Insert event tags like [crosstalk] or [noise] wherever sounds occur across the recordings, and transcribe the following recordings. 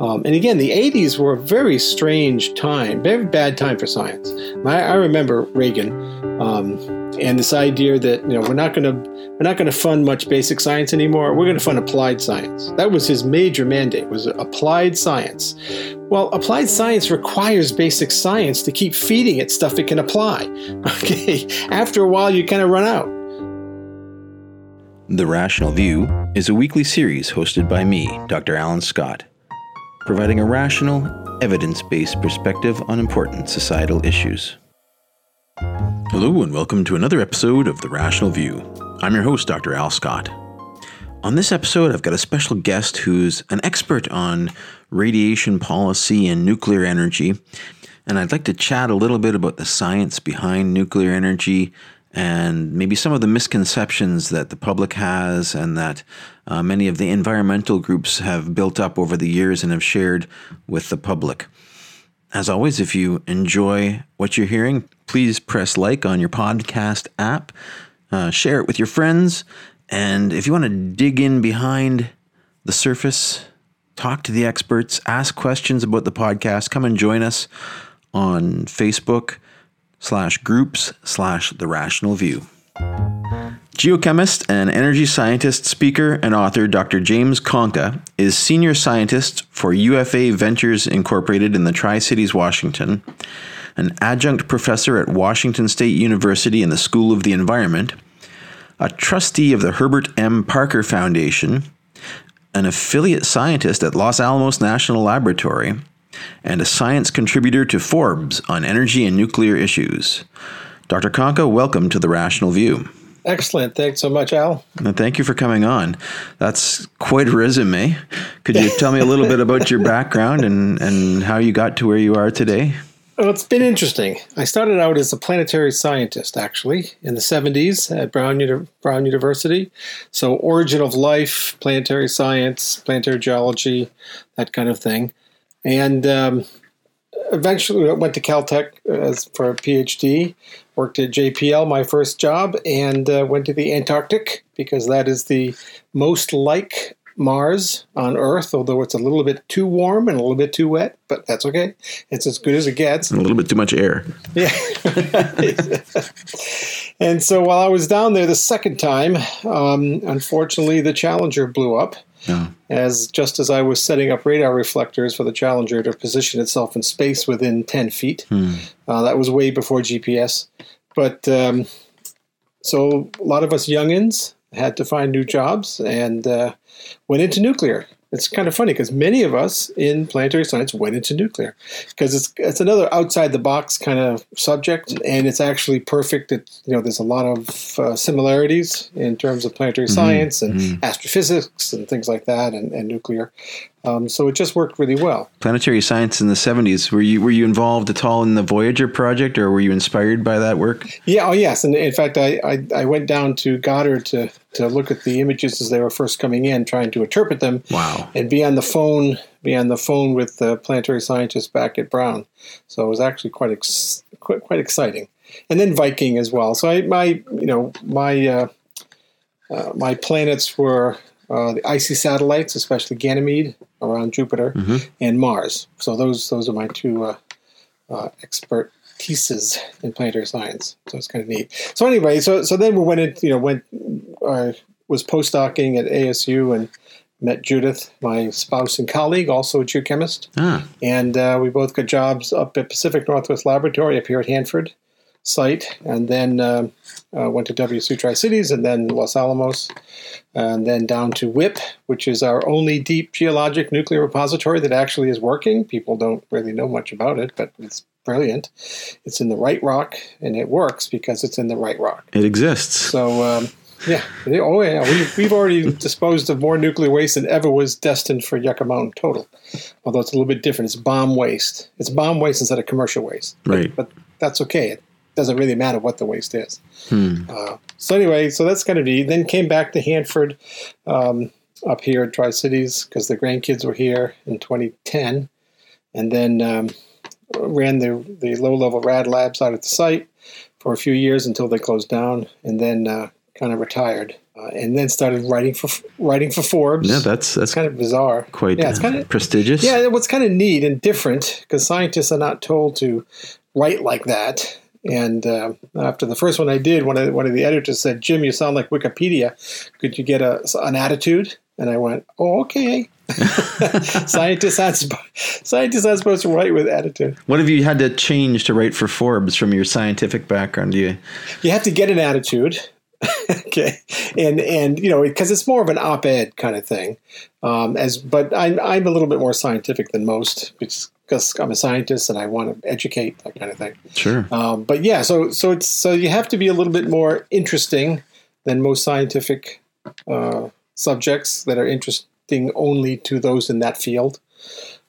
Um, and again, the 80s were a very strange time, very bad time for science. I, I remember Reagan um, and this idea that you know we're not going to we're not going to fund much basic science anymore. We're going to fund applied science. That was his major mandate was applied science. Well, applied science requires basic science to keep feeding it stuff it can apply. [laughs] Okay, after a while you kind of run out. The Rational View is a weekly series hosted by me, Dr. Alan Scott providing a rational, evidence based perspective on important societal issues. Hello, and welcome to another episode of The Rational View. I'm your host, Dr. Al Scott. On this episode, I've got a special guest who's an expert on radiation policy and nuclear energy. And I'd like to chat a little bit about the science behind nuclear energy and maybe some of the misconceptions that the public has and that uh, many of the environmental groups have built up over the years and have shared with the public. As always, if you enjoy what you're hearing, please press like on your podcast app, uh, share it with your friends, and if you want to dig in behind the surface, talk to the experts, ask questions about the podcast, come and join us on Facebook slash groups slash the rational view. Geochemist and energy scientist, speaker, and author Dr. James Conca is senior scientist for UFA Ventures Incorporated in the Tri Cities, Washington, an adjunct professor at Washington State University in the School of the Environment, a trustee of the Herbert M. Parker Foundation, an affiliate scientist at Los Alamos National Laboratory, and a science contributor to Forbes on energy and nuclear issues. Dr. Conca, welcome to the Rational View. Excellent. Thanks so much, Al. And thank you for coming on. That's quite a resume. Could you tell me a little bit about your background and, and how you got to where you are today? Well, it's been interesting. I started out as a planetary scientist, actually, in the 70s at Brown, Uni- Brown University. So, origin of life, planetary science, planetary geology, that kind of thing. And um, eventually went to Caltech as for a PhD. Worked at JPL, my first job, and uh, went to the Antarctic because that is the most like Mars on Earth, although it's a little bit too warm and a little bit too wet, but that's okay. It's as good as it gets. And a little bit too much air. Yeah. and so while I was down there the second time, um, unfortunately, the Challenger blew up. Yeah. As just as I was setting up radar reflectors for the Challenger to position itself in space within 10 feet, hmm. uh, that was way before GPS. But um, so a lot of us youngins had to find new jobs and uh, went into nuclear it's kind of funny because many of us in planetary science went into nuclear because it's it's another outside the box kind of subject, and it's actually perfect. It, you know, there's a lot of uh, similarities in terms of planetary mm-hmm. science and mm-hmm. astrophysics and things like that, and, and nuclear. Um, so it just worked really well. Planetary science in the 70s. Were you were you involved at all in the Voyager project, or were you inspired by that work? Yeah. Oh, yes. And in fact, I I, I went down to Goddard to to look at the images as they were first coming in, trying to interpret them. Wow. And be on the phone, be on the phone with the planetary scientists back at Brown. So it was actually quite ex- quite, quite exciting. And then Viking as well. So I my you know my uh, uh, my planets were the icy satellites, especially Ganymede around Jupiter, mm-hmm. and Mars. So those those are my two uh, uh, expertises in planetary science. So it's kind of neat. So anyway, so so then we went in, you know, went uh, was postdocing at ASU and met Judith, my spouse and colleague, also a geochemist, ah. and uh, we both got jobs up at Pacific Northwest Laboratory up here at Hanford site, and then uh, uh, went to WSU Tri Cities, and then Los Alamos, and then down to WIPP, which is our only deep geologic nuclear repository that actually is working. People don't really know much about it, but it's brilliant. It's in the right rock, and it works because it's in the right rock. It exists. So. Um, yeah. Oh, yeah. We've, we've already [laughs] disposed of more nuclear waste than ever was destined for Yucca Mountain total. Although it's a little bit different. It's bomb waste. It's bomb waste instead of commercial waste. Right. But, but that's okay. Doesn't really matter what the waste is. Hmm. Uh, so anyway, so that's kind of neat. Then came back to Hanford um, up here at Tri Cities because the grandkids were here in 2010. And then um, ran the, the low level rad labs out at the site for a few years until they closed down. And then uh, kind of retired, uh, and then started writing for writing for Forbes. Yeah, that's that's kind of bizarre. Quite yeah, it's kind of prestigious. Yeah, what's kind of neat and different because scientists are not told to write like that. And uh, after the first one I did, one of one of the editors said, "Jim, you sound like Wikipedia. Could you get a an attitude?" And I went, "Oh, okay." [laughs] scientists aren't scientists aren't supposed to write with attitude. What have you had to change to write for Forbes from your scientific background? Do you you have to get an attitude, [laughs] okay, and and you know because it's more of an op-ed kind of thing. Um, as but I'm I'm a little bit more scientific than most because because I'm a scientist and I want to educate that kind of thing. Sure. Um, but yeah, so so it's so you have to be a little bit more interesting than most scientific uh, subjects that are interesting only to those in that field.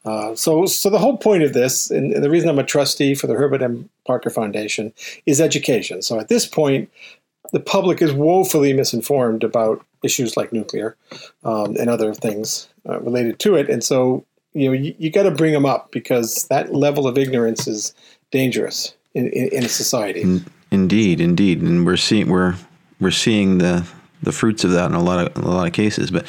Uh, so, so the whole point of this, and, and the reason I'm a trustee for the Herbert M. Parker Foundation, is education. So at this point, the public is woefully misinformed about issues like nuclear um, and other things uh, related to it, and so you know you, you got to bring them up because that level of ignorance is dangerous in, in, in a society. Indeed, indeed, and we're seeing we're we're seeing the the fruits of that in a lot of a lot of cases, but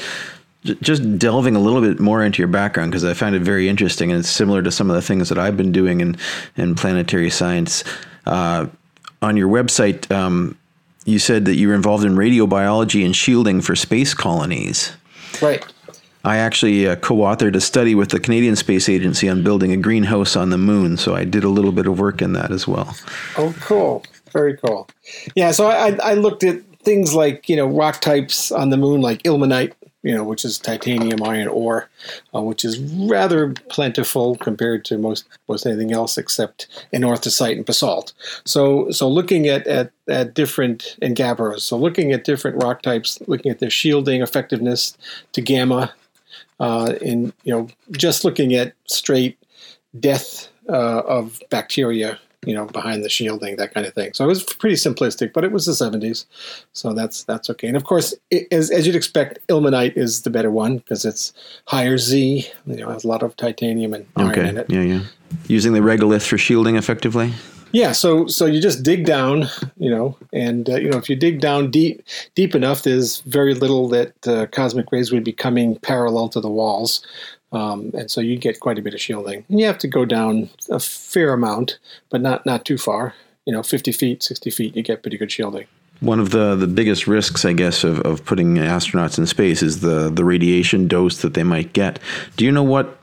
just delving a little bit more into your background because I find it very interesting and it's similar to some of the things that I've been doing in in planetary science. Uh, on your website, um, you said that you were involved in radiobiology and shielding for space colonies. Right. I actually uh, co-authored a study with the Canadian Space Agency on building a greenhouse on the moon, so I did a little bit of work in that as well. Oh, cool! Very cool. Yeah, so I, I looked at things like you know rock types on the moon, like ilmenite, you know, which is titanium iron ore, uh, which is rather plentiful compared to most most anything else except anorthosite and basalt. So, so looking at at, at different and gabbros, so looking at different rock types, looking at their shielding effectiveness to gamma, uh, in you know, just looking at straight death uh, of bacteria you know, behind the shielding, that kind of thing. So it was pretty simplistic, but it was the 70s, so that's that's okay. And of course, it, as, as you'd expect, ilmenite is the better one because it's higher Z. You know, has a lot of titanium and iron okay. in it. Yeah, yeah. Using the regolith for shielding effectively. Yeah, so so you just dig down, you know, and uh, you know if you dig down deep deep enough, there's very little that uh, cosmic rays would be coming parallel to the walls. Um, and so you get quite a bit of shielding. And you have to go down a fair amount, but not not too far. You know, 50 feet, 60 feet, you get pretty good shielding. One of the, the biggest risks, I guess, of, of putting astronauts in space is the, the radiation dose that they might get. Do you know what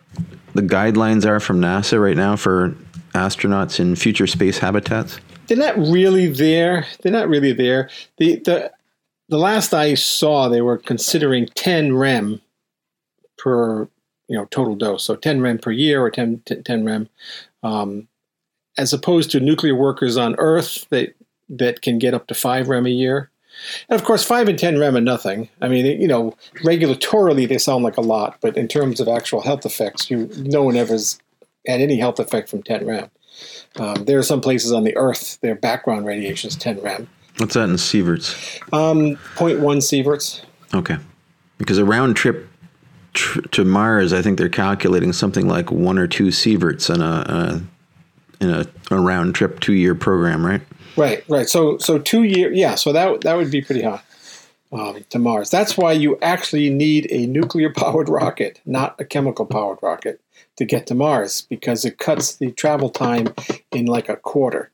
the guidelines are from NASA right now for astronauts in future space habitats? They're not really there. They're not really there. The the the last I saw, they were considering 10 rem per you know total dose so 10 rem per year or 10, 10 rem um, as opposed to nuclear workers on earth that that can get up to 5 rem a year and of course 5 and 10 rem are nothing i mean you know regulatorily they sound like a lot but in terms of actual health effects you no one ever's had any health effect from 10 rem um, there are some places on the earth their background radiation is 10 rem what's that in sieverts um, 0.1 sieverts okay because a round trip tr- to Mars, I think they're calculating something like one or two sieverts in a, a in a, a round trip two year program, right? Right, right. So so two year, yeah. So that that would be pretty high um, to Mars. That's why you actually need a nuclear powered rocket, not a chemical powered rocket, to get to Mars because it cuts the travel time in like a quarter.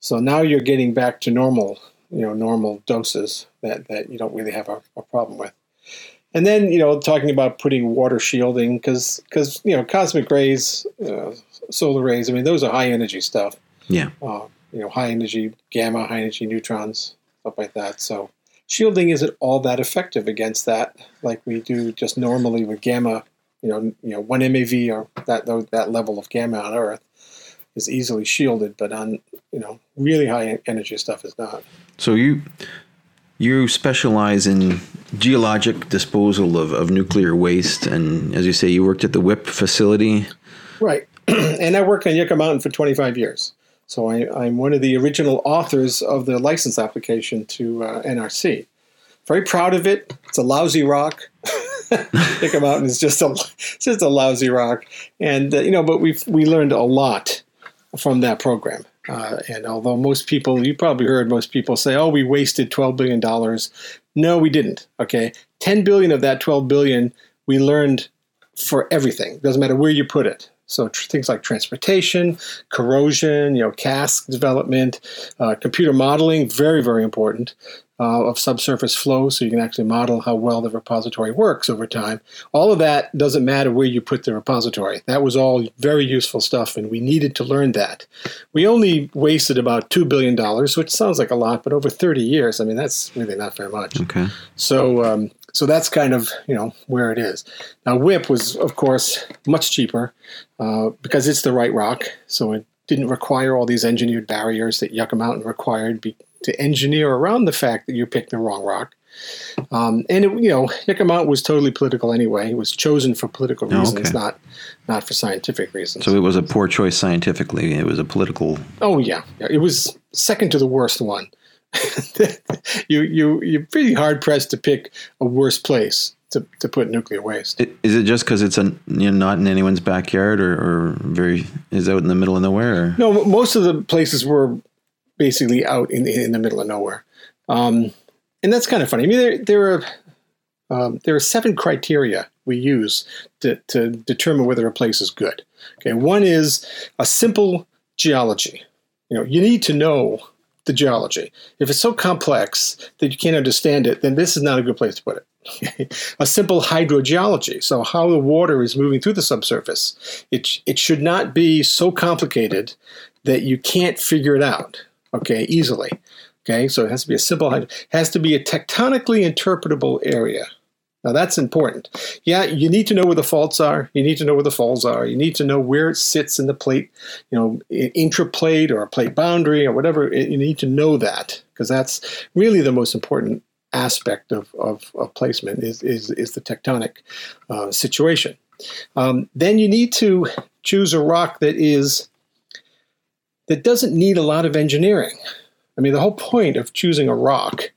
So now you're getting back to normal, you know, normal doses that, that you don't really have a, a problem with. And then, you know, talking about putting water shielding, because, because you know, cosmic rays, uh, solar rays, I mean, those are high energy stuff. Yeah. Uh, you know, high energy gamma, high energy neutrons, stuff like that. So shielding isn't all that effective against that, like we do just normally with gamma. You know, you know, one MeV or that that level of gamma on Earth is easily shielded, but on you know really high energy stuff is not. So you you specialize in geologic disposal of, of nuclear waste, and as you say, you worked at the WIPP facility. Right, [clears throat] and I worked on Yucca Mountain for 25 years. So I, am one of the original authors of the license application to uh, NRC. Very proud of it. It's a lousy rock. Yucca Mountain is just a just a lousy rock, and uh, you know, but we we learned a lot from that program. Uh, and although most people, you probably heard most people say, "Oh, we wasted 12 billion dollars," no, we didn't. Okay, 10 billion of that 12 billion we learned for everything. Doesn't matter where you put it. So tr- things like transportation, corrosion, you know, cask development, uh, computer modeling, very very important uh, of subsurface flow, so you can actually model how well the repository works over time. All of that doesn't matter where you put the repository. That was all very useful stuff, and we needed to learn that. We only wasted about two billion dollars, which sounds like a lot, but over 30 years, I mean, that's really not very much. Okay. So, um, so that's kind of you know where it is. Now, WIPP was, of course, much cheaper uh, because it's the right rock, so it didn't require all these engineered barriers that Yucca Mountain required be, to engineer around the fact that you picked the wrong rock. Um, and it, you know, Yucca Mountain was totally political anyway. It was chosen for political Oh, reasons, okay. not not for scientific reasons. So it was a poor choice scientifically. It was a political. Oh yeah, yeah. It was second to the worst one. [laughs] you you you're pretty hard pressed to pick a worse place to, to put nuclear waste. Is it just because it's a, you know, not in anyone's backyard or, or very is out in the middle of nowhere? Or? No, most of the places were basically out in in the middle of nowhere, um, and that's kind of funny. I mean, there there are um, there are seven criteria we use to to determine whether a place is good. Okay, one is a simple geology. You know, you need to know the geology. If it's so complex that you can't understand it, then this is not a good place to put it. [laughs] a simple hydrogeology, so how the water is moving through the subsurface. It, it should not be so complicated that you can't figure it out, okay, easily. Okay, so it has to be a simple, hyd- has to be a tectonically interpretable area. Now that's important. Yeah, you need to know where the faults are. You need to know where the falls are. You need to know where it sits in the plate, you know, intraplate or a plate boundary or whatever. You need to know that because that's really the most important aspect of, of, of placement is, is, is the tectonic uh, situation. Um, then you need to choose a rock that is that doesn't need a lot of engineering. I mean, the whole point of choosing a rock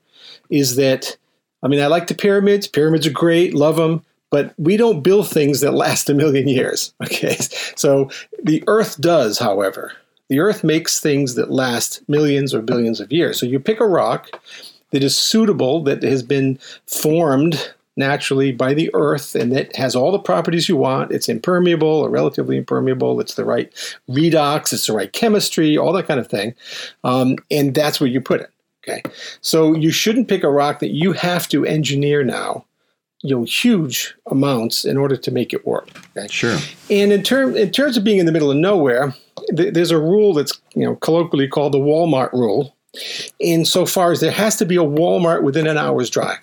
is that I mean, I like the pyramids. Pyramids are great, love them, but we don't build things that last a million years. [laughs] Okay, so the Earth does, however. The Earth makes things that last millions or billions of years. So you pick a rock that is suitable, that has been formed naturally by the Earth, and that has all the properties you want. It's impermeable or relatively impermeable. It's the right redox. It's the right chemistry. All that kind of thing, um, and that's where you put it. Okay, so you shouldn't pick a rock that you have to engineer now, you know, huge amounts in order to make it work. Okay? Sure. And in term in terms of being in the middle of nowhere, th- there's a rule that's you know colloquially called the Walmart rule. Insofar as there has to be a Walmart within an hour's drive.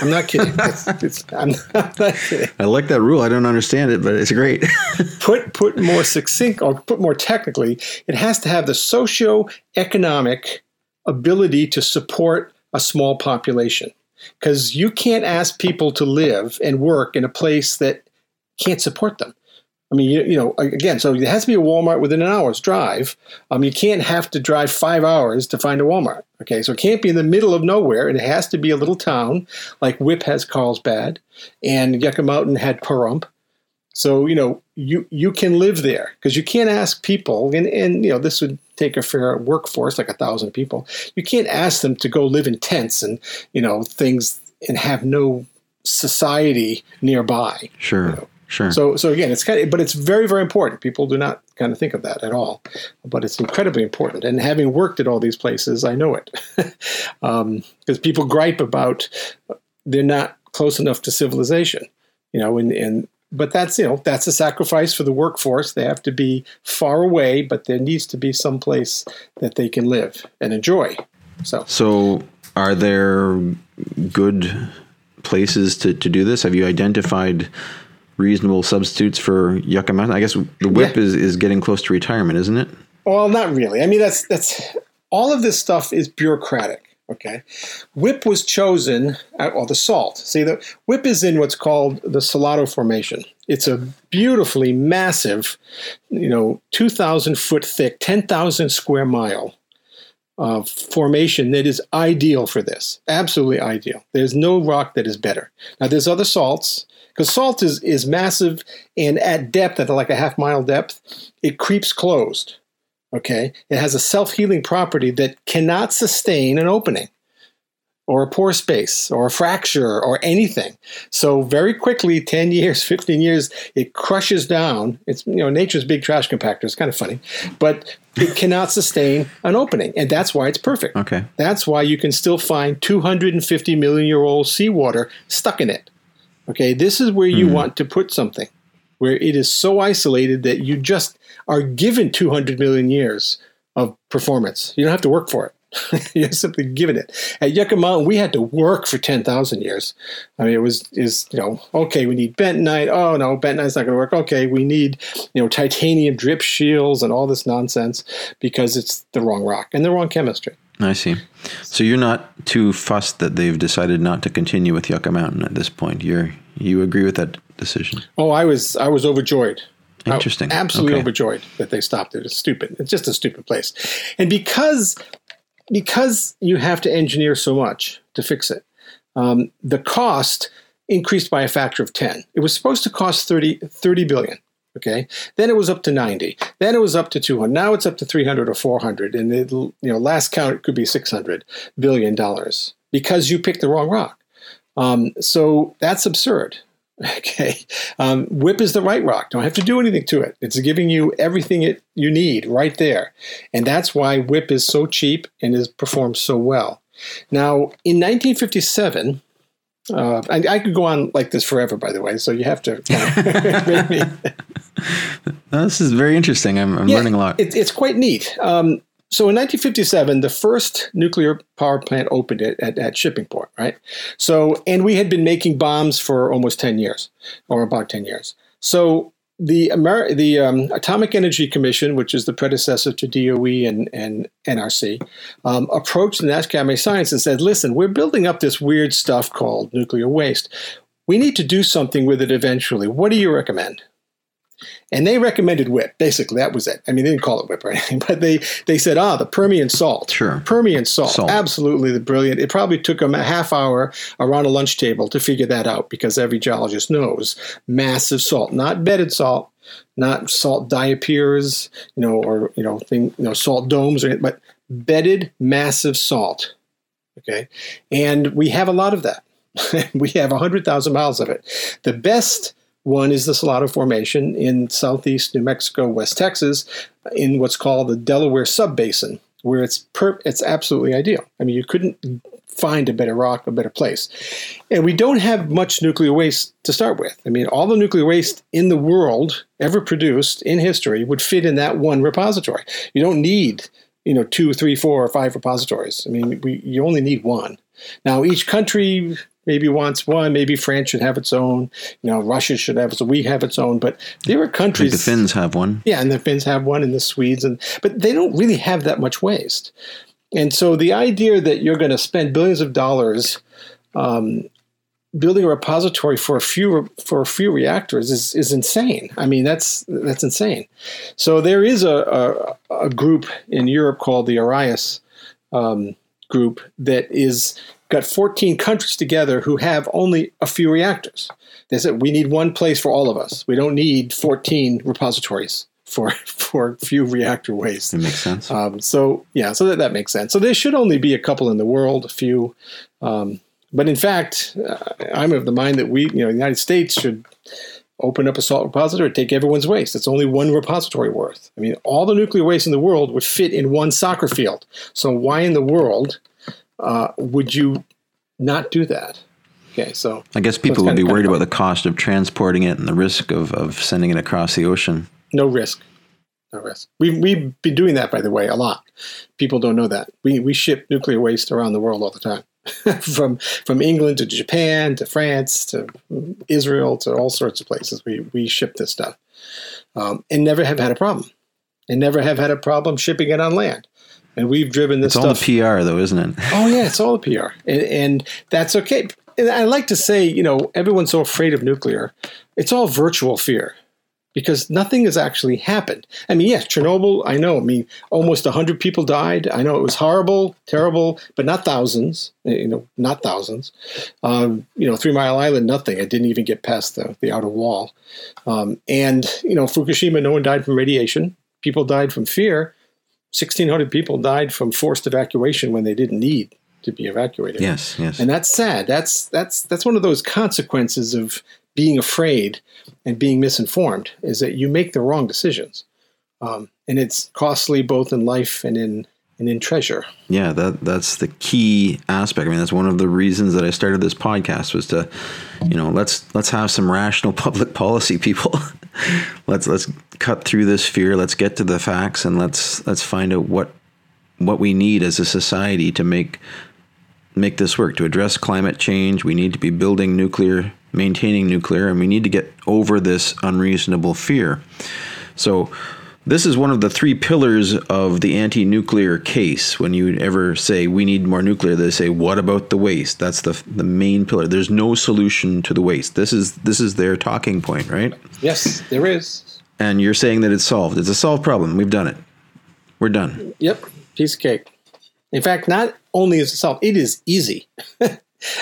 I'm not kidding. [laughs] It's, it's, I'm, not, I'm not kidding. I like that rule. I don't understand it, but it's great. [laughs] Put put more succinct or put more technically, it has to have the socio-economic ability to support a small population. Because you can't ask people to live and work in a place that can't support them. I mean, you, you know, again, so it has to be a Walmart within an hour's drive. Um, you can't have to drive five hours to find a Walmart. Okay, so it can't be in the middle of nowhere. It has to be a little town, like WIPP has Carlsbad, and Yucca Mountain had Pahrump. So you know, you you can live there because you can't ask people, and and you know, this would take a fair workforce, like a thousand people. You can't ask them to go live in tents and you know things and have no society nearby. sure. Sure. So, so again, it's kind of, but it's very, very important. People do not kind of think of that at all, but it's incredibly important. And having worked at all these places, I know it, [laughs] um, because people gripe about they're not close enough to civilization, you know, and and but that's you know that's a sacrifice for the workforce. They have to be far away, but there needs to be some place that they can live and enjoy. So, So, are there good places to, to do this? Have you identified reasonable substitutes for Yucca Mountain? I guess the WIPP Yeah. is, is getting close to retirement, isn't it? Well, not really. I mean, that's that's all of this stuff is bureaucratic. Okay, WIPP was chosen, uh, well, the salt. See, the WIPP is in what's called the Salado Formation. It's a beautifully massive, you know, two thousand foot thick, ten thousand square mile uh, formation that is ideal for this. Absolutely ideal. There's no rock that is better. Now, there's other salts because salt is is massive and at depth, at like a half mile depth, it creeps closed. Okay, it has a self healing property that cannot sustain an opening or a pore space or a fracture or anything. So very quickly, 10 years, [laughs] 15 years, it crushes down. It's, you know, nature's big trash compactor. It's kind of funny, but it cannot sustain an opening. And that's why it's perfect. Okay. That's why you can still find 250 million year old seawater stuck in it. Okay. This is where you mm. want to put something where it is so isolated that you just are given 200 million years of performance. You don't have to work for it. [laughs] You're simply given it. At Yucca Mountain, we had to work for 10,000 years. I mean, it was, is, you know, okay, we need bentonite. Oh, no, bentonite's not going to work. Okay, we need, you know, titanium drip shields and all this nonsense because it's the wrong rock and the wrong chemistry. I see. So you're not too fussed that they've decided not to continue with Yucca Mountain at this point. You're you agree with that decision? Oh, I was I was overjoyed. Interesting. absolutely okay. overjoyed that they stopped it. It's stupid. It's just a stupid place. And because because you have to engineer so much to fix it, um, the cost increased by a factor of 10. It was supposed to cost 30, 30 billion. Okay. Then it was up to 90. Then it was up to 200. Now it's up to 300 or 400. And it, you know, last count, it could be 600 billion dollars because you picked the wrong rock. Um, so that's absurd. [laughs] Okay. Um, WIPP is the right rock. Don't have to do anything to it. It's giving you everything it, you need right there. And that's why WIPP is so cheap and is performed so well. Now, in 1957, uh, I, I, could go on like this forever, by the way. So you have to. Kind of [laughs] [laughs] this is very interesting. I'm, I'm yeah, learning a lot. It, it's quite neat. Um, so in 1957, the first nuclear power plant opened at, at, at Shippingport, right? So, and we had been making bombs for almost 10 years, or about 10 years. So the the um, Atomic Energy Commission, which is the predecessor to DOE and, and NRC, um, approached the National Academy of Science and said, "Listen, we're building up this weird stuff called nuclear waste. We need to do something with it eventually. What do you recommend?" And they recommended WIPP. Basically, that was it. I mean, they didn't call it WIPP or [laughs] anything, but they, they said, ah, the Permian salt. Sure. Permian salt. salt. Absolutely the brilliant. It probably took them a half hour around a lunch table to figure that out because every geologist knows massive salt, not bedded salt, not salt diapirs, you know, or, you know, thing, you know, salt domes, or, but bedded massive salt. Okay. And we have a lot of that. [laughs] we have 100,000 miles of it. The best one is the Salado Formation in southeast New Mexico, West Texas, in what's called the Delaware Subbasin, where it's per- it's absolutely ideal. I mean, you couldn't find a better rock, a better place. And we don't have much nuclear waste to start with. I mean, all the nuclear waste in the world ever produced in history would fit in that one repository. You don't need, you know, two, three, four, or five repositories. I mean, we, you only need one. Now, each country maybe wants one. Maybe France should have its own. You know, Russia should have. So we have its own. But there are countries. the Finns have one. Yeah, and the Finns have one, and the Swedes, and but they don't really have that much waste. And so the idea that you're going to spend billions of dollars um, building a repository for a few for a few reactors is, is insane. I mean, that's that's insane. So there is a, a, a group in Europe called the ARIUS um, group that is got 14 countries together who have only a few reactors. They said we need one place for all of us. We don't need 14 repositories for [laughs] for few reactor waste. That makes sense. Um, so yeah, so that, that makes sense. So there should only be a couple in the world, a few. Um, but in fact, uh, I'm of the mind that we, you know, the United States should open up a salt repository, take everyone's waste. It's only one repository worth. I mean, all the nuclear waste in the world would fit in one soccer field. So why in the world uh, would you not do that? Okay, so I guess people so would be worried about the cost of transporting it and the risk of, of sending it across the ocean. No risk. No risk. We've, we've been doing that, by the way, a lot. People don't know that. We, we ship nuclear waste around the world all the time. [laughs] from from England to Japan to France to Israel to all sorts of places. We we ship this stuff um, and never have had a problem, and never have had a problem shipping it on land and we've driven this it's stuff. all the PR, though, isn't it? oh yeah, it's all the PR, and, and that's okay. And I like to say, you know, everyone's so afraid of nuclear. It's all virtual fear because nothing has actually happened. I mean, yes, Chernobyl, I know. I mean, almost 100 people died. I know it was horrible, terrible, but not thousands, eh, you know, not thousands. Um, you know, Three Mile Island, nothing. It didn't even get past the, the outer wall. Um, and, you know, Fukushima, no one died from radiation. People died from fear. 1,600 people died from forced evacuation when they didn't need to be evacuated. Yes, yes. And that's sad. That's that's that's one of those consequences of being afraid and being misinformed is that you make the wrong decisions, um, and it's costly both in life and in and in treasure. Yeah, that that's the key aspect. I mean, that's one of the reasons that I started this podcast was to, you know, let's let's have some rational [laughs] public policy people. [laughs] let's let's cut through this fear. Let's get to the facts and let's let's find out what what we need as a society to make make this work. To address climate change, we need to be building nuclear, maintaining nuclear, and we need to get over this unreasonable fear. So this is one of the three pillars of the anti nuclear case. When you ever say we need more nuclear, they say, what about the waste? That's the, the main pillar. There's no solution to the waste. This is, this is their talking point, right? Yes, there is. And you're saying that it's solved. It's a solved problem. We've done it. We're done. Yep, piece of cake. In fact, not only is it solved, it is easy. [laughs] I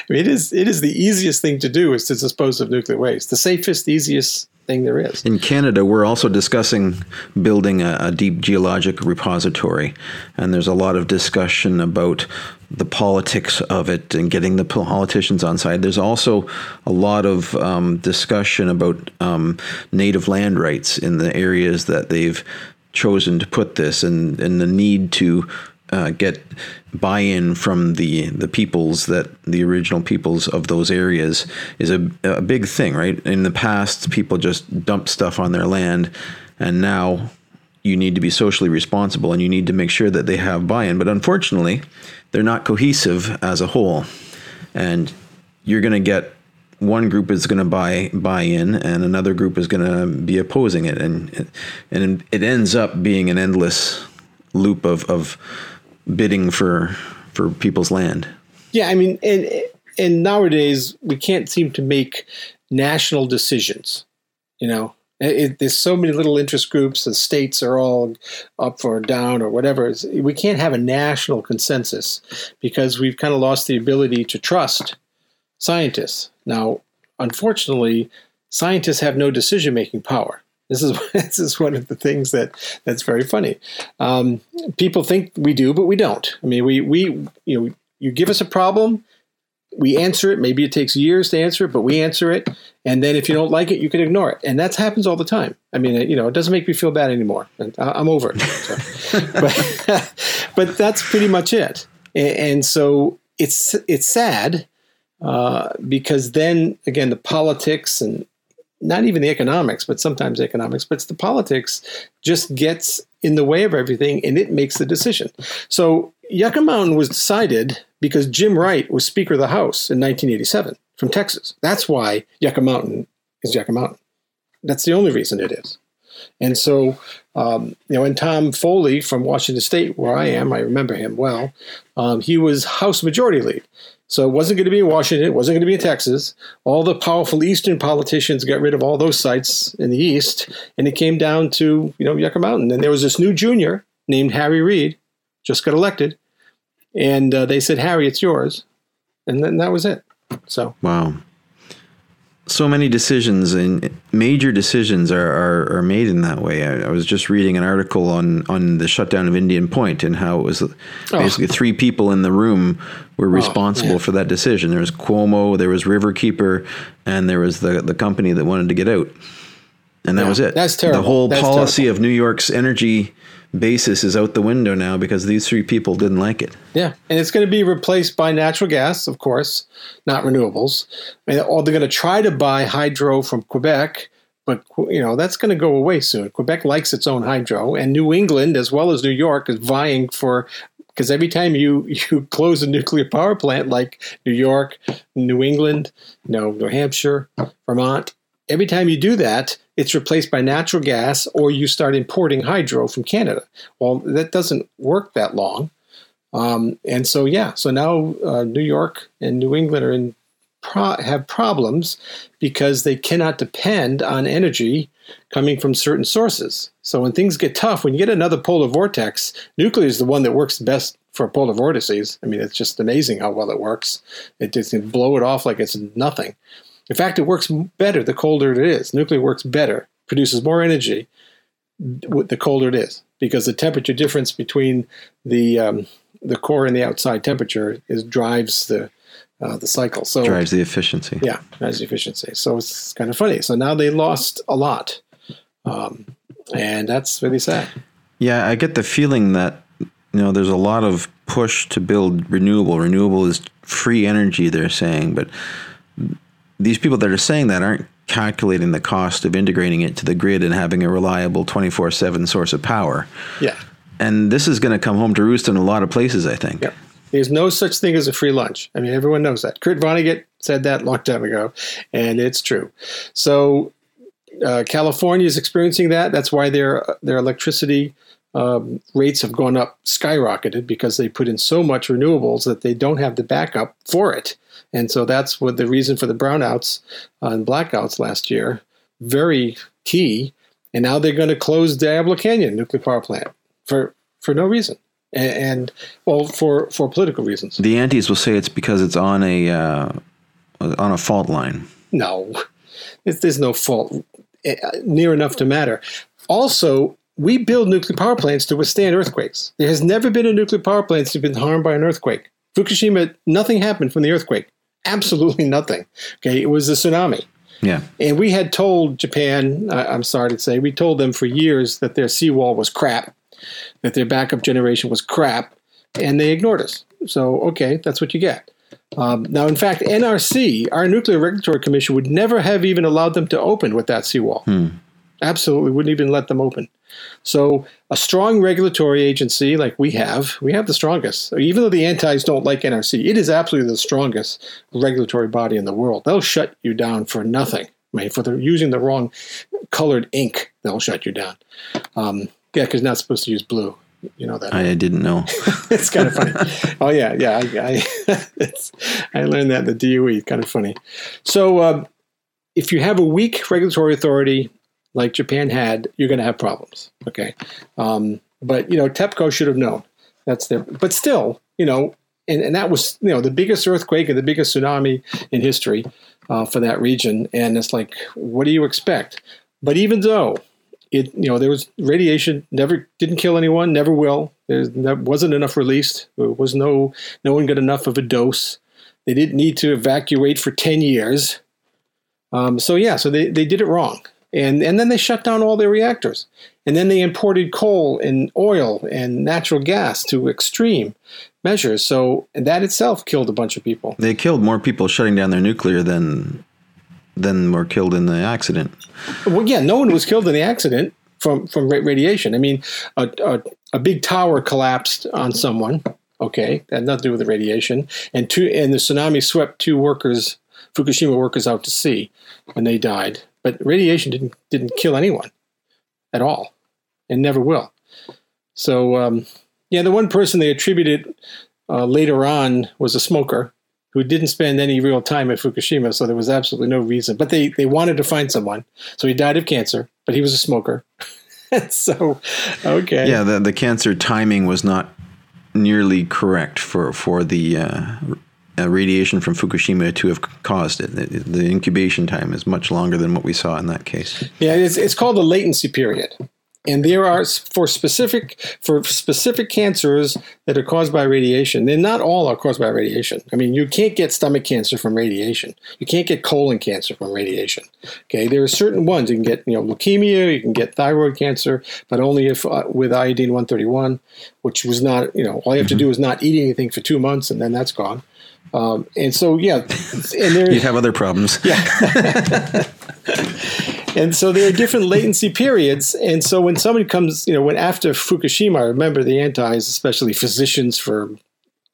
mean, it is it is the easiest thing to do is to dispose of nuclear waste. The safest, easiest thing there is. In Canada, we're also discussing building a, a, deep geologic repository, and there's a lot of discussion about the politics of it and getting the politicians on side. There's also a lot of um, discussion about um, native land rights in the areas that they've chosen to put this, and, and the need to uh, get buy-in from the the peoples that the original peoples of those areas is a, a big thing, right? In the past, people just dumped stuff on their land, and now you need to be socially responsible and you need to make sure that they have buy-in. But unfortunately, they're not cohesive as a whole, and you're going to get one group is going to buy buy in and another group is going to be opposing it and and it ends up being an endless loop of of bidding for for people's land. Yeah, I mean, and and nowadays we can't seem to make national decisions. You know, it, there's so many little interest groups. The states are all up or down or whatever. It's, we can't have a national consensus because we've kind of lost the ability to trust scientists. Now, unfortunately, scientists have no decision making power. This is [laughs] this is one of the things that that's very funny. Um, people think we do, but we don't. I mean, we we you know you give us a problem, we answer it. Maybe it takes years to answer it, but we answer it. And then if you don't like it, you can ignore it. And that happens all the time. I mean, you know, it doesn't make me feel bad anymore. I'm over it. So. [laughs] but, [laughs] but that's pretty much it. And so it's it's sad uh, because then again the politics and not even the economics, but sometimes economics, but it's the politics just gets in the way of everything and it makes the decision. So Yucca Mountain was decided because Jim Wright was Speaker of the House in 1987 from Texas. That's why Yucca Mountain is Yucca Mountain. That's the only reason it is. And so, um, you know, and Tom Foley from Washington State, where I am, I remember him well, um, he was House Majority Lead. So it wasn't going to be in Washington, it wasn't going to be in Texas. All the powerful Eastern politicians got rid of all those sites in the East, and it came down to, you know, Yucca Mountain. And there was this new junior named Harry Reid, just got elected. And uh, they said, Harry, it's yours. And then that was it. So, wow so many decisions and major decisions are, are, are made in that way. I, I, was just reading an article on, on the shutdown of Indian Point and how it was basically oh. three people in the room were oh, responsible oh, for that decision. There was Cuomo, there was Riverkeeper, and there was the, the company that wanted to get out. And that yeah, was it. That's terrible. The whole that's policy terrible. of New York's energy basis is out the window now because these three people didn't like it. Yeah, and it's going to be replaced by natural gas, of course, not renewables. And, or they're going to try to buy hydro from Quebec, but you know that's going to go away soon. Quebec likes its own hydro, and New England, as well as New York, is vying for. Because every time you, [laughs] you close a nuclear power plant like New York, New England, you know, New Hampshire, Vermont, every time you do that, it's replaced by natural gas or you start importing hydro from Canada. Well, that doesn't work that long. Um, and so, yeah, so now uh, New York and New England are in pro- have problems because they cannot depend on energy coming from certain sources. So when things get tough, when you get another polar vortex, nuclear is the one that works best for polar vortices. I mean, it's just amazing how well it works. It just can blow it off like it's nothing. In fact, it works better the colder it is. Nuclear works better, produces more energy the colder it is because the temperature difference between the um, the core and the outside temperature is drives the uh, the cycle. So drives the efficiency. Yeah, drives the efficiency. So it's kind of funny. So now they lost a lot, um, and that's really sad. Yeah, I get the feeling that you know there's a lot of push to build renewable. Renewable is free energy, they're saying, but these people that are saying that aren't calculating the cost of integrating it to the grid and having a reliable 24/7 source of power. Yeah. And this is going to come home to roost in a lot of places, I think. Yeah. There's no such thing as a free lunch. I mean, everyone knows that. Kurt Vonnegut said that long time ago, and it's true. So uh, California is experiencing that. That's why their their electricity um, rates have gone up, skyrocketed because they put in so much renewables that they don't have the backup for it. And so that's what the reason for the brownouts and blackouts last year. Very key. And now they're going to close Diablo Canyon nuclear power plant for for no reason, and, and well, for for political reasons. The antis will say it's because it's on a uh, on a fault line. No, there's no fault eh, near enough to matter. Also, we build nuclear power plants to withstand earthquakes. There has never been a nuclear power plant that's been harmed by an earthquake. Fukushima, nothing happened from the earthquake. Absolutely nothing. Okay, it was a tsunami. Yeah. And we had told Japan, I'm sorry to say, we told them for years that their seawall was crap, that their backup generation was crap, and they ignored us. So, okay, that's what you get. Um, now, in fact, NRC, our Nuclear Regulatory Commission, would never have even allowed them to open with that seawall. Hmm. Absolutely wouldn't even let them open. So, a strong regulatory agency like we have, we have the strongest. Even though the antis don't like NRC, it is absolutely the strongest regulatory body in the world. They'll shut you down for nothing. I mean, for the, using the wrong colored ink, they'll shut you down. Um, yeah, because not supposed to use blue. You know that. I didn't know. [laughs] it's kind of funny. oh yeah, yeah. I I, [laughs] I learned that in the DOE. Kind of funny. So um, if you have a weak regulatory authority like Japan had, you're going to have problems. Okay, um, but you know TEPCO should have known. That's their. But still, you know, and, and that was you know the biggest earthquake and the biggest tsunami in history uh, for that region. And it's like, what do you expect? But even though it, you know, there was radiation, never didn't kill anyone, never will. there wasn't enough released. There was no no one got enough of a dose. They didn't need to evacuate for ten years. Um, so yeah, so they, they did it wrong and and then they shut down all their reactors and then they imported coal and oil and natural gas to extreme measures so that itself killed a bunch of people they killed more people shutting down their nuclear than than were killed in the accident. Well yeah no one was killed in the accident from from radiation. I mean a, a, a big tower collapsed on someone okay? That had nothing to do with the radiation. And two and the tsunami swept two workers fukushima workers out to sea and they died. But radiation didn't didn't kill anyone at all, and never will. So um, yeah, the one person they attributed uh, later on was a smoker who didn't spend any real time at Fukushima, so there was absolutely no reason. But they they wanted to find someone, so he died of cancer, but he was a smoker. [laughs] so okay, yeah, the the cancer timing was not nearly correct for for the uh, uh, radiation from Fukushima to have caused it. The, the, incubation time is much longer than what we saw in that case. Yeah, it's, it's called the latency period. And there are for specific for specific cancers that are caused by radiation. Then not all are caused by radiation. I mean, you can't get stomach cancer from radiation. You can't get colon cancer from radiation. Okay, there are certain ones you can get. You know, leukemia. You can get thyroid cancer, but only if uh, with iodine 131, which was not. You know, all you have mm-hmm. to do is not eat anything for two months, and then that's gone. Um, and so, yeah, and there [laughs] you have other problems. Yeah. [laughs] and so there are different latency periods. And so when somebody comes, you know, when after Fukushima, remember the antis, especially physicians for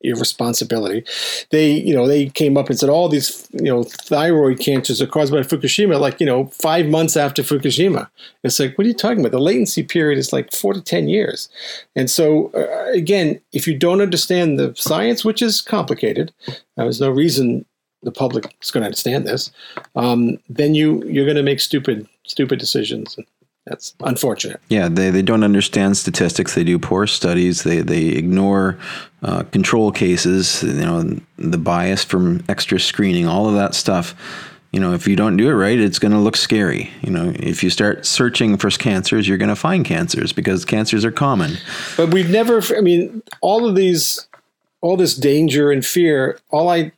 irresponsibility. They, you know, they came up and said all these, you know, thyroid cancers are caused by Fukushima. Like, you know, five months after Fukushima, it's like, what are you talking about? The latency period is like four to ten years. And so, uh, again, if you don't understand the science, which is complicated, uh, there's no reason the public is going to understand this. Um, then you you're going to make stupid stupid decisions. That's unfortunate. Yeah, they, they don't understand statistics. They do poor studies. They they ignore uh, control cases. You know, the bias from extra screening, all of that stuff. you know, if you don't do it right, it's going to look scary. You know, if you start searching for cancers, you're going to find cancers because cancers are common. But we've never, I mean, all of these, all this danger and fear, all I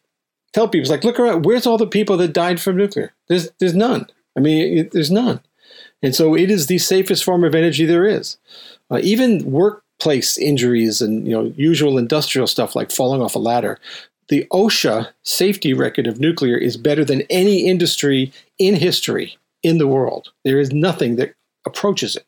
tell people like, look around, where's all the people that died from nuclear? There's, there's none. I mean, it, there's none. And so it is the safest form of energy there is. Uh, even workplace injuries and you know usual industrial stuff like falling off a ladder the OSHA safety record of nuclear is better than any industry in history in the world. There is nothing that approaches it.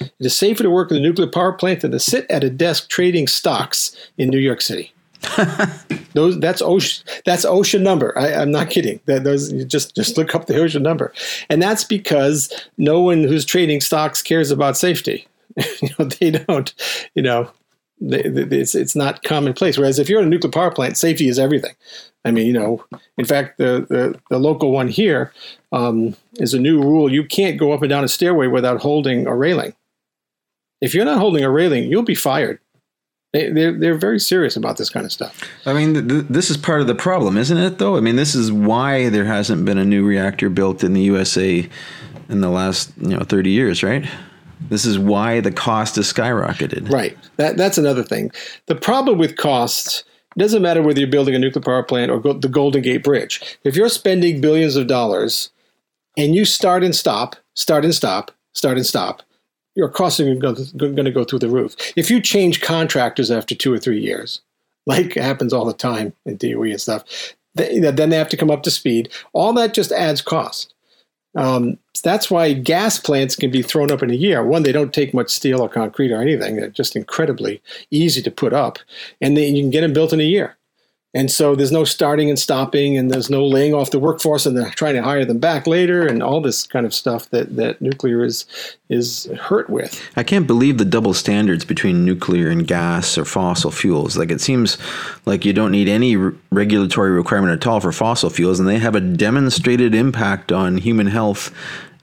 It is safer to work at a nuclear power plant than to sit at a desk trading stocks in New York City. [laughs] those that's OSHA that's OSHA number. I, am not kidding. That those just just look up the OSHA number, and that's because no one who's trading stocks cares about safety. [laughs] you know they don't. You know it's it's not commonplace. Whereas if you're in a nuclear power plant, safety is everything. I mean, you know, in fact, the the, the local one here um, is a new rule: you can't go up and down a stairway without holding a railing. If you're not holding a railing, you'll be fired. They, they're they're very serious about this kind of stuff. I mean, th- this is part of the problem, isn't it? Though, I mean, this is why there hasn't been a new reactor built in the USA in the last you know 30 years, right? This is why the cost has skyrocketed. Right. That that's another thing. The problem with costs doesn't matter whether you're building a nuclear power plant or go, the Golden Gate Bridge. If you're spending billions of dollars and you start and stop, start and stop, start and stop, your costs are going to go through the roof. If you change contractors after two or three years, like happens all the time in DOE and stuff, they, then they have to come up to speed. All that just adds cost. Um, that's why gas plants can be thrown up in a year. One, they don't take much steel or concrete or anything. They're just incredibly easy to put up, and then you can get them built in a year. And so there's no starting and stopping, and there's no laying off the workforce and then trying to hire them back later, and all this kind of stuff that, that nuclear is is hurt with. I can't believe the double standards between nuclear and gas or fossil fuels. Like it seems like you don't need any re- regulatory requirement at all for fossil fuels, and they have a demonstrated impact on human health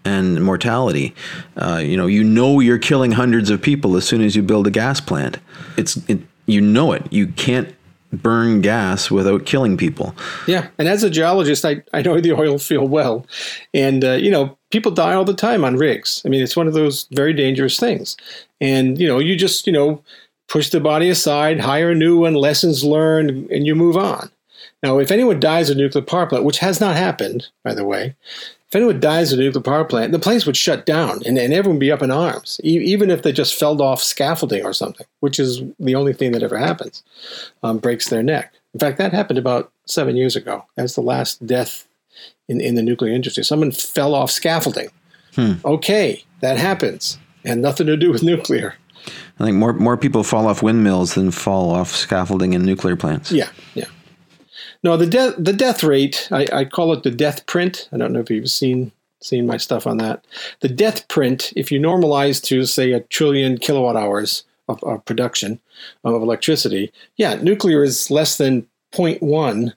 and mortality. Uh, you know, you know you're killing hundreds of people as soon as you build a gas plant. It's it, you know it. You can't burn gas without killing people. Yeah, and as a geologist, I, I know the oil field well, and uh, you know people die all the time on rigs. I mean, it's one of those very dangerous things, and you know you just you know push the body aside, hire a new one, lessons learned, and you move on. Now, if anyone dies at a nuclear power plant, which has not happened, by the way, if anyone dies at a nuclear power plant, the place would shut down and, and everyone would be up in arms, e- even if they just fell off scaffolding or something, which is the only thing that ever happens, um, breaks their neck. In fact, that happened about seven years ago. That's the last death in, in the nuclear industry. Someone fell off scaffolding. Hmm. Okay, that happens, and nothing to do with nuclear. I think more more people fall off windmills than fall off scaffolding in nuclear plants. Yeah, yeah. No, the death the death rate I, I call it the death print. I don't know if you've seen seen my stuff on that. The death print, if you normalize to say a trillion kilowatt hours of, of production of electricity, yeah, nuclear is less than 0.1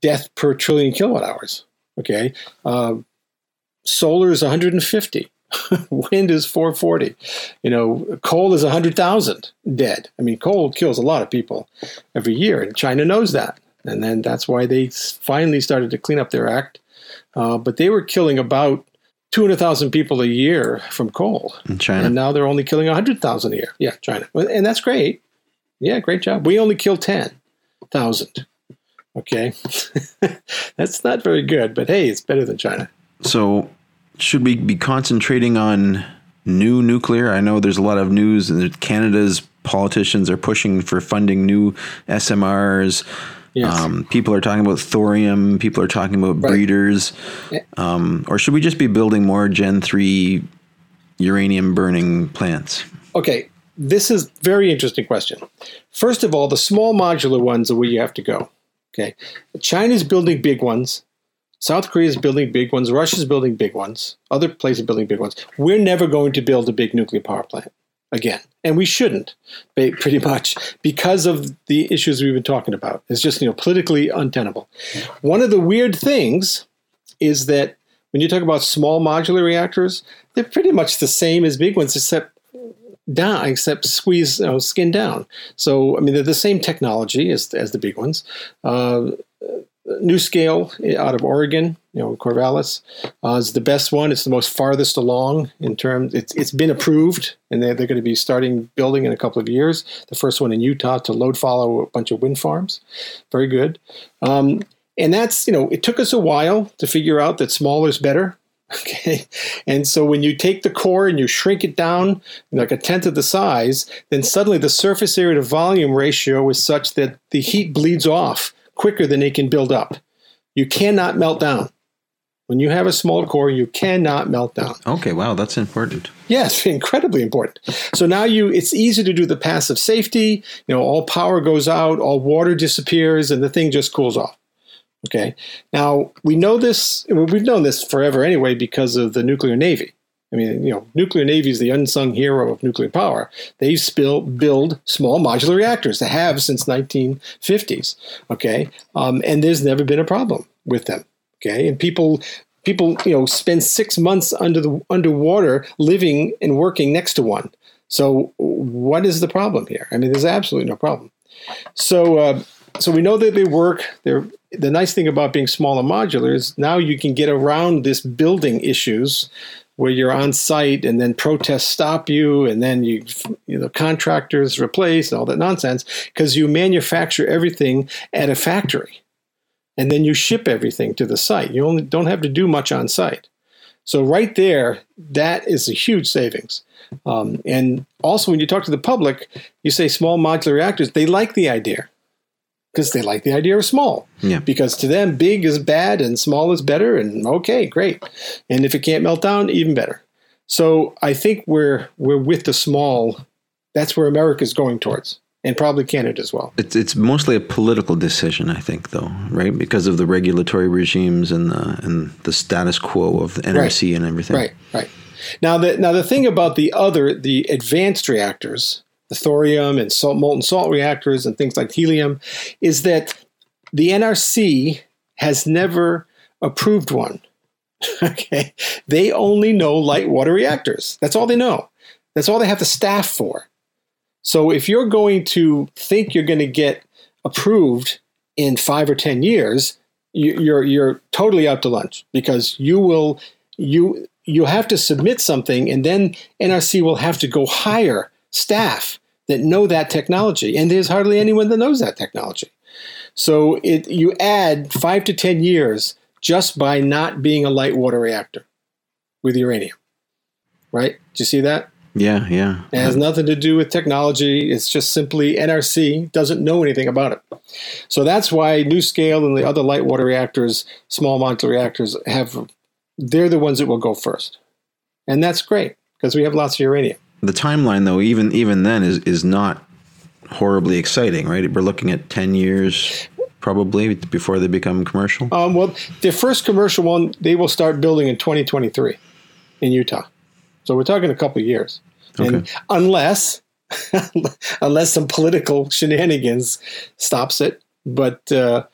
death per trillion kilowatt hours. Okay, uh, solar is 150. [laughs] Wind is 440. You know, coal is 100,000 dead. I mean, coal kills a lot of people every year, and China knows that and then that's why they finally started to clean up their act. Uh, but they were killing about 200,000 people a year from coal. In China. And now they're only killing 100,000 a year. Yeah, China. And that's great. Yeah, great job. We only kill 10,000. Okay. [laughs] that's not very good, but hey, it's better than China. So, should we be concentrating on new nuclear? I know there's a lot of news, and Canada's politicians are pushing for funding new SMRs. Yes. Um, people are talking about thorium. People are talking about right. breeders. Um, or should we just be building more Gen 3 uranium burning plants? Okay, this is very interesting question. First of all, the small modular ones are where you have to go. Okay, China's building big ones. South Korea is building big ones. Russia's building big ones. Other places building big ones. We're never going to build a big nuclear power plant again. And we shouldn't, pretty much, because of the issues we've been talking about. It's just, you know, politically untenable. One of the weird things is that when you talk about small modular reactors, they're pretty much the same as big ones, except down, except squeeze, you know, skin down. So, I mean, they're the same technology as, as the big ones. Uh, NuScale out of Oregon you know, Corvallis uh, is the best one. It's the most farthest along in terms. It's it's been approved, and they're, they're going to be starting building in a couple of years. The first one in Utah to load follow a bunch of wind farms. Very good. Um, and that's you know, it took us a while to figure out that smaller is better. [laughs] Okay. And so when you take the core and you shrink it down like a tenth of the size, then suddenly the surface area to volume ratio is such that the heat bleeds off quicker than it can build up. You cannot melt down. When you have a small core, you cannot melt down. Okay, wow, that's important. Yes, [laughs] incredibly important. So now you it's easy to do the passive safety, you know, all power goes out, all water disappears and the thing just cools off. Okay. Now, we know this we've known this forever anyway because of the nuclear navy. I mean, you know, nuclear navy is the unsung hero of nuclear power. They spill, build small modular reactors. They have since 1950s. Okay, um, and there's never been a problem with them. Okay, and people people you know spend six months under the underwater living and working next to one. So what is the problem here? I mean, there's absolutely no problem. So uh, so we know that they work. They're the nice thing about being small and modular is now you can get around this building issues where you're on site and then protests stop you and then you you know contractors replace and all that nonsense because you manufacture everything at a factory and then you ship everything to the site. You only don't have to do much on site. So right there, that is a huge savings. Um, and also, when you talk to the public, you say small modular reactors. They like the idea because they like the idea of small. Yeah. Because to them, big is bad and small is better. And okay, great. And if it can't melt down, even better. So I think we're we're with the small. That's where America is going towards and probably Canada as well. It's it's mostly a political decision, I think, though, right? Because of the regulatory regimes and the and the status quo of the NRC right. and everything. Right, right. Now the now the thing about the other the advanced reactors, thorium and salt, molten salt reactors and things like helium, is that the NRC has never approved one. [laughs] okay, they only know light water reactors. That's all they know. That's all they have the staff for. So if you're going to think you're going to get approved in five or ten years, you're you're totally out to lunch because you will you you have to submit something and then NRC will have to go hire staff that know that technology and there's hardly anyone that knows that technology. So it you add 5 to 10 years just by not being a light water reactor with uranium. Right? Do you see that? Yeah, yeah. It has nothing to do with technology. It's just simply NRC doesn't know anything about it. So that's why NuScale and the other light water reactors, small modular reactors, have they're the ones that will go first. And that's great because we have lots of uranium. The timeline though, even even then is is not horribly exciting, right? We're looking at 10 years probably before they become commercial. Um, well, the first commercial one they will start building in 2023 in Utah. So we're talking a couple of years. Okay. And unless [laughs] unless some political shenanigans stops it, but uh,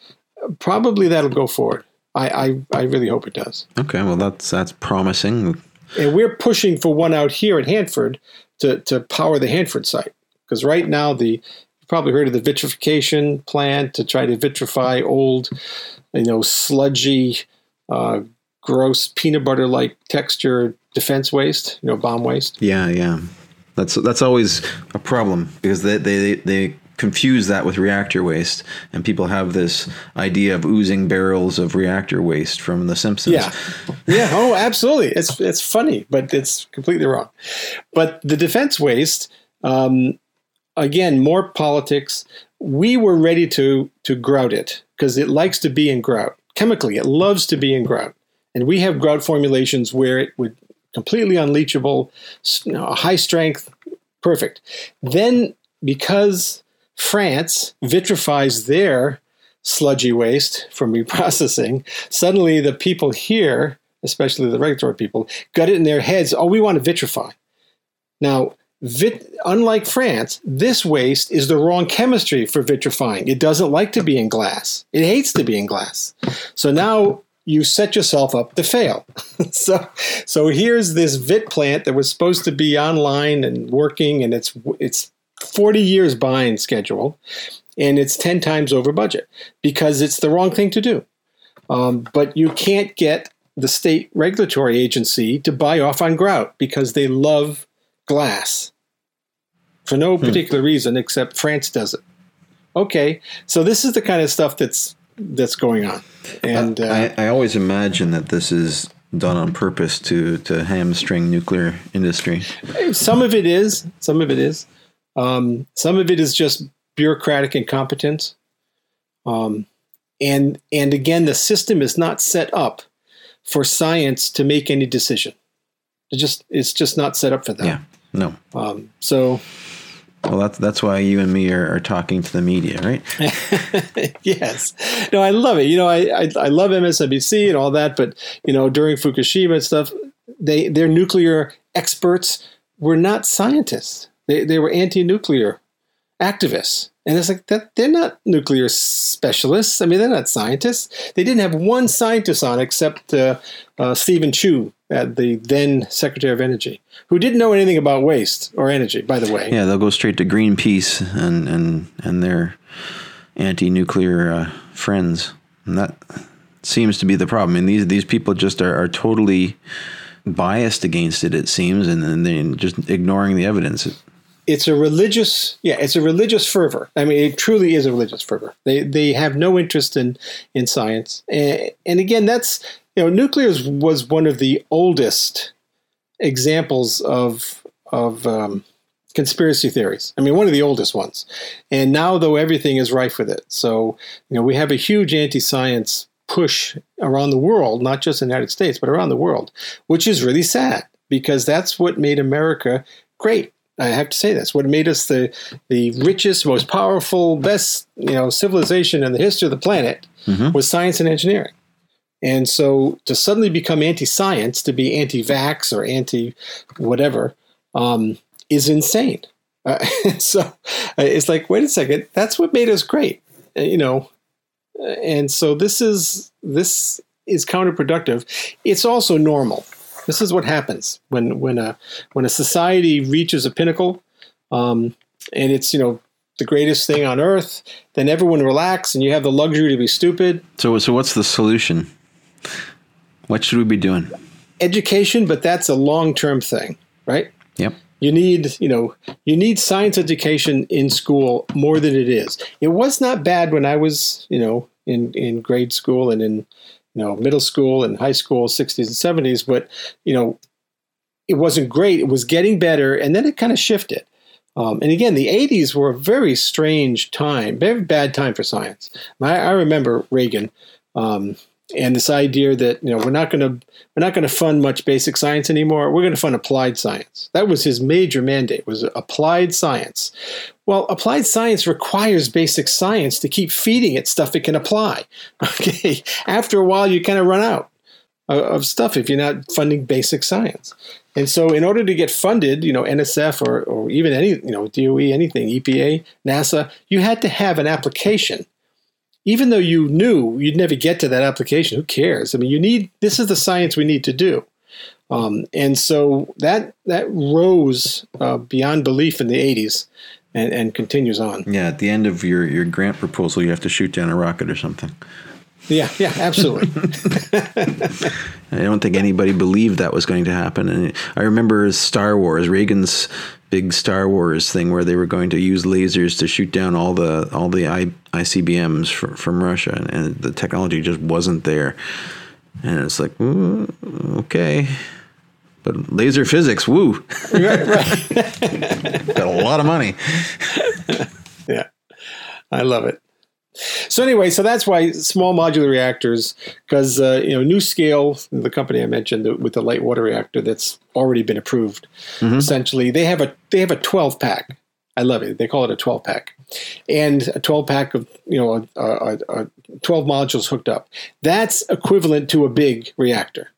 probably that'll go forward. I, I, I really hope it does. Okay, well that's that's promising. And we're pushing for one out here at Hanford to, to power the Hanford site because right now the you've probably heard of the vitrification plan to try to vitrify old, you know, sludgy, uh, gross peanut butter like texture defense waste, you know, bomb waste. Yeah, yeah. That's that's always a problem because they they they confuse that with reactor waste, and people have this idea of oozing barrels of reactor waste from The Simpsons. Yeah, yeah. Oh, absolutely. It's it's funny, but it's completely wrong. But the defense waste, um, again, more politics. We were ready to to grout it because it likes to be in grout chemically. It loves to be in grout, and we have grout formulations where it would completely unleachable, high strength, perfect. Then, because France vitrifies their sludgy waste from reprocessing, suddenly the people here, especially the regulatory people, got it in their heads oh, we want to vitrify. Now, vit- unlike France, this waste is the wrong chemistry for vitrifying. It doesn't like to be in glass, it hates to be in glass. So now you set yourself up to fail. [laughs] so, so here's this VIT plant that was supposed to be online and working, and it's it's 40 years behind schedule, and it's 10 times over budget because it's the wrong thing to do. Um, but you can't get the state regulatory agency to buy off on grout because they love glass for no Hmm. particular reason except France does it. Okay, so this is the kind of stuff that's that's going on, and uh, I, I always imagine that this is done on purpose to to hamstring nuclear industry. some of it is, some of it is, um, some of it is just bureaucratic incompetence, um, and and again, the system is not set up for science to make any decision. It just it's just not set up for that. Yeah. No. Um, so Well, that's that's why you and me are, are talking to the media, right? [laughs] yes, no, I love it. You know, I, I I love MSNBC and all that, but you know, during Fukushima and stuff, they their nuclear experts were not scientists. They they were anti-nuclear activists, and it's like that they're not nuclear specialists. I mean, they're not scientists. They didn't have one scientist on except uh, uh, Steven Chu, uh, the then Secretary of Energy, who didn't know anything about waste or energy. By the way, Yeah, they'll go straight to Greenpeace and and and their anti-nuclear uh, friends, and that seems to be the problem. And these these people just are, are totally biased against it. It seems, and then they're just ignoring the evidence. It's a religious yeah it's a religious fervor. I mean it truly is a religious fervor. They they have no interest in in science. And, and again that's you know nuclear was one of the oldest examples of of um, conspiracy theories. I mean one of the oldest ones. And now though everything is rife with it. So you know we have a huge anti-science push around the world not just in the united states but around the world which is really sad because that's what made america great I have to say this. What made us the the richest, most powerful, best you know civilization in the history of the planet Mhm. was science and engineering. And so to suddenly become anti-science, to be anti-vax or anti whatever, um, is insane. Uh, [laughs] so uh, it's like, wait a second, that's what made us great, uh, you know. Uh, And so this is this is counterproductive. It's also normal. This is what happens when when a when a society reaches a pinnacle, um, and it's you know the greatest thing on earth. Then everyone relax, and you have the luxury to be stupid. So, so what's the solution? What should we be doing? Education, but that's a long term thing, right? Yep. You need, you know, you need science education in school more than it is. It was not bad when I was, you know, in in grade school and in, you know, middle school and high school, 60s and 70s, but you know, it wasn't great. It was getting better, and then it kind of shifted. Um, and again, the 80s were a very strange time, very bad time for science. I, I remember Reagan um, and this idea that you know we're not going to we're not going to fund much basic science anymore. We're going to fund applied science. That was his major mandate was applied science. Well, applied science requires basic science to keep feeding it stuff it can apply. [laughs] Okay, after a while, you kind of run out of, stuff if you're not funding basic science. And so, in order to get funded, you know, NSF or, or even any, you know, DOE, anything, EPA, NASA, you had to have an application. Even though you knew you'd never get to that application, who cares? I mean, you need this is the science we need to do. Um, and so that that rose uh, beyond belief in the 80s and, and continues on. Yeah, at the end of your, your grant proposal, you have to shoot down a rocket or something. Yeah, yeah, absolutely. [laughs] [laughs] I don't think anybody believed that was going to happen. And I remember Star Wars, Reagan's big Star Wars thing, where they were going to use lasers to shoot down all the all the I, ICBMs fr- from Russia, and, and the technology just wasn't there. And it's like, mm, okay, but laser physics, woo, right, right. [laughs] got a lot of money. [laughs] Yeah, I love it. So anyway, so that's why small modular reactors, because uh, you know NuScale, the company I mentioned with the light water reactor that's already been approved, essentially they have a they have a 12 pack. I love it. They call it a 12 pack, and a 12 pack of you know a, a, a 12 modules hooked up. That's equivalent to a big reactor.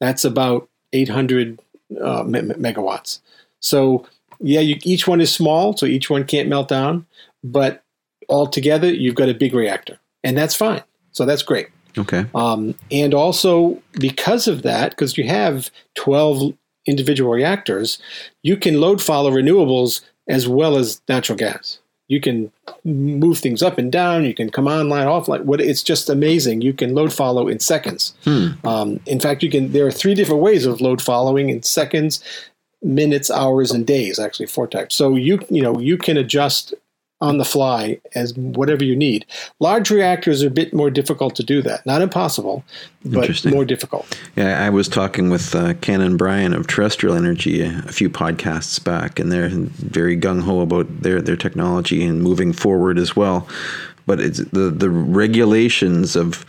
That's about 800 uh, me- megawatts. So yeah, you, each one is small, so each one can't melt down, but altogether you've got a big reactor, and that's fine. So that's great. Okay, Um, and also because of that, because you have 12 individual reactors, you can load follow renewables as well as natural gas. you can move things up and down. You can come online, offline. What it's just amazing. You can load follow in seconds. Hmm. Um, in fact, you can. There are three different ways of load following in seconds, minutes, hours, and days. Actually, four types. So you you know you can adjust on the fly as whatever you need. Large reactors are a bit more difficult to do that. Not impossible, but more difficult. Yeah, I was talking with uh, Ken and Brian of Terrestrial Energy a, a few podcasts back, and they're very gung ho about their, their technology and moving forward as well. But it's the the regulations of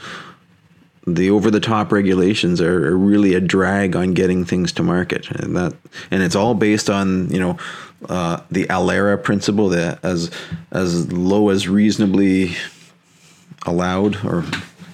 the over the top regulations are, are really a drag on getting things to market, and that and it's all based on you know uh, the ALARA principle that as as low as reasonably allowed or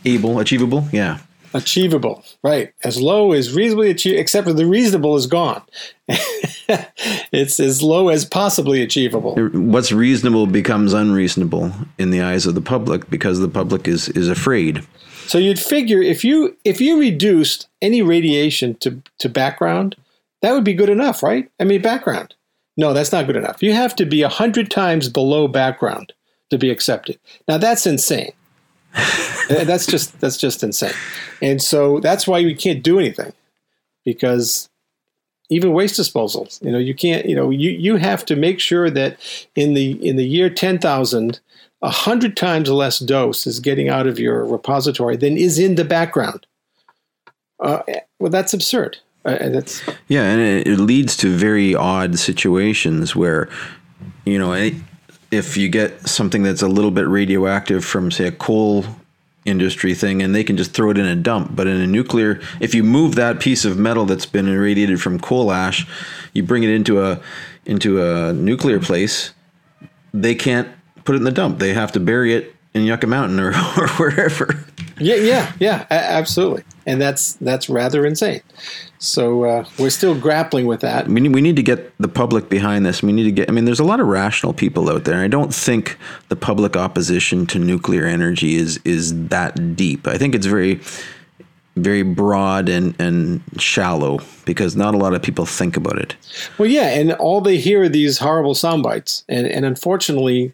able achievable. Yeah. Achievable, right? As low as reasonably achievable, except for the reasonable is gone. [laughs] it's as low as possibly achievable. what's reasonable becomes unreasonable in the eyes of the public because the public is is afraid. So you'd figure if you if you reduced any radiation to to background, that would be good enough, right? I mean, background. No, that's not good enough. You have to be a hundred times below background to be accepted. Now that's insane. [laughs] that's just that's just insane. And so that's why we can't do anything because even waste disposals, you know, you can't, you know, you, you have to make sure that in the in the year 10,000 a hundred times less dose is getting out of your repository than is in the background. Uh, well, that's absurd. Uh, Yeah, and it, it leads to very odd situations where, you know, if you get something that's a little bit radioactive from, say, a coal industry thing, and they can just throw it in a dump. But in a nuclear, if you move that piece of metal that's been irradiated from coal ash, you bring it into a into a nuclear place, they can't put it in the dump. They have to bury it in Yucca Mountain or, [laughs] or wherever. yeah, yeah, yeah, absolutely. And that's that's rather insane. So uh, we're still grappling with that. we need, we need to get the public behind this. We need to get. I mean, there's a lot of rational people out there. I don't think the public opposition to nuclear energy is is that deep. I think it's very very broad and and shallow because not a lot of people think about it. Well, yeah, and all they hear are these horrible sound bites, and and unfortunately,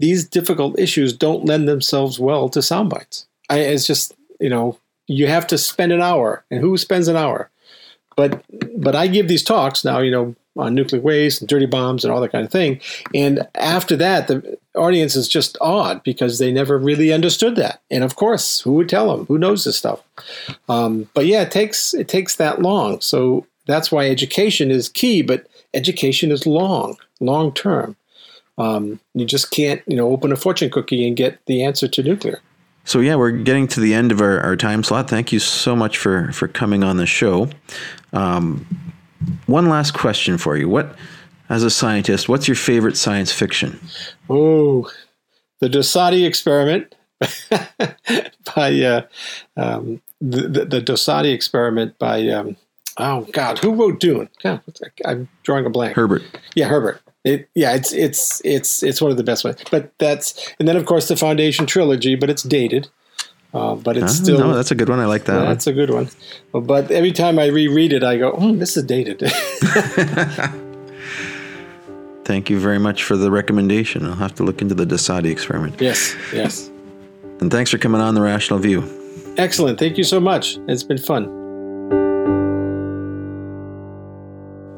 these difficult issues don't lend themselves well to sound bites. I, it's just you know you have to spend an hour, and who spends an hour? But but I give these talks now, you know, on nuclear waste and dirty bombs and all that kind of thing, and after that, the audience is just awed because they never really understood that. And of course, who would tell them? Who knows this stuff? Um, but yeah, it takes it takes that long. So that's why education is key. But education is long, long term. Um, you just can't, you know, open a fortune cookie and get the answer to nuclear. So yeah, we're getting to the end of our, our time slot. Thank you so much for for coming on the show. Um, one last question for you: What, as a scientist, what's your favorite science fiction? Oh, the Dosadi experiment [laughs] by uh, um, the, the the Dosadi experiment by um, oh God, who wrote Dune? God, I'm drawing a blank. Herbert. Yeah, Herbert. It, yeah, it's it's it's it's one of the best ones. But that's and then of course the Foundation trilogy, but it's dated. Uh, but it's Ah, still no, that's a good one. I like that. one. that's a good one. But every time I reread it, I go, oh, this is dated. [laughs] [laughs] Thank you very much for the recommendation. I'll have to look into the Dosadi experiment. yes, yes. And thanks for coming on the Rational View. Excellent. Thank you so much. It's been fun.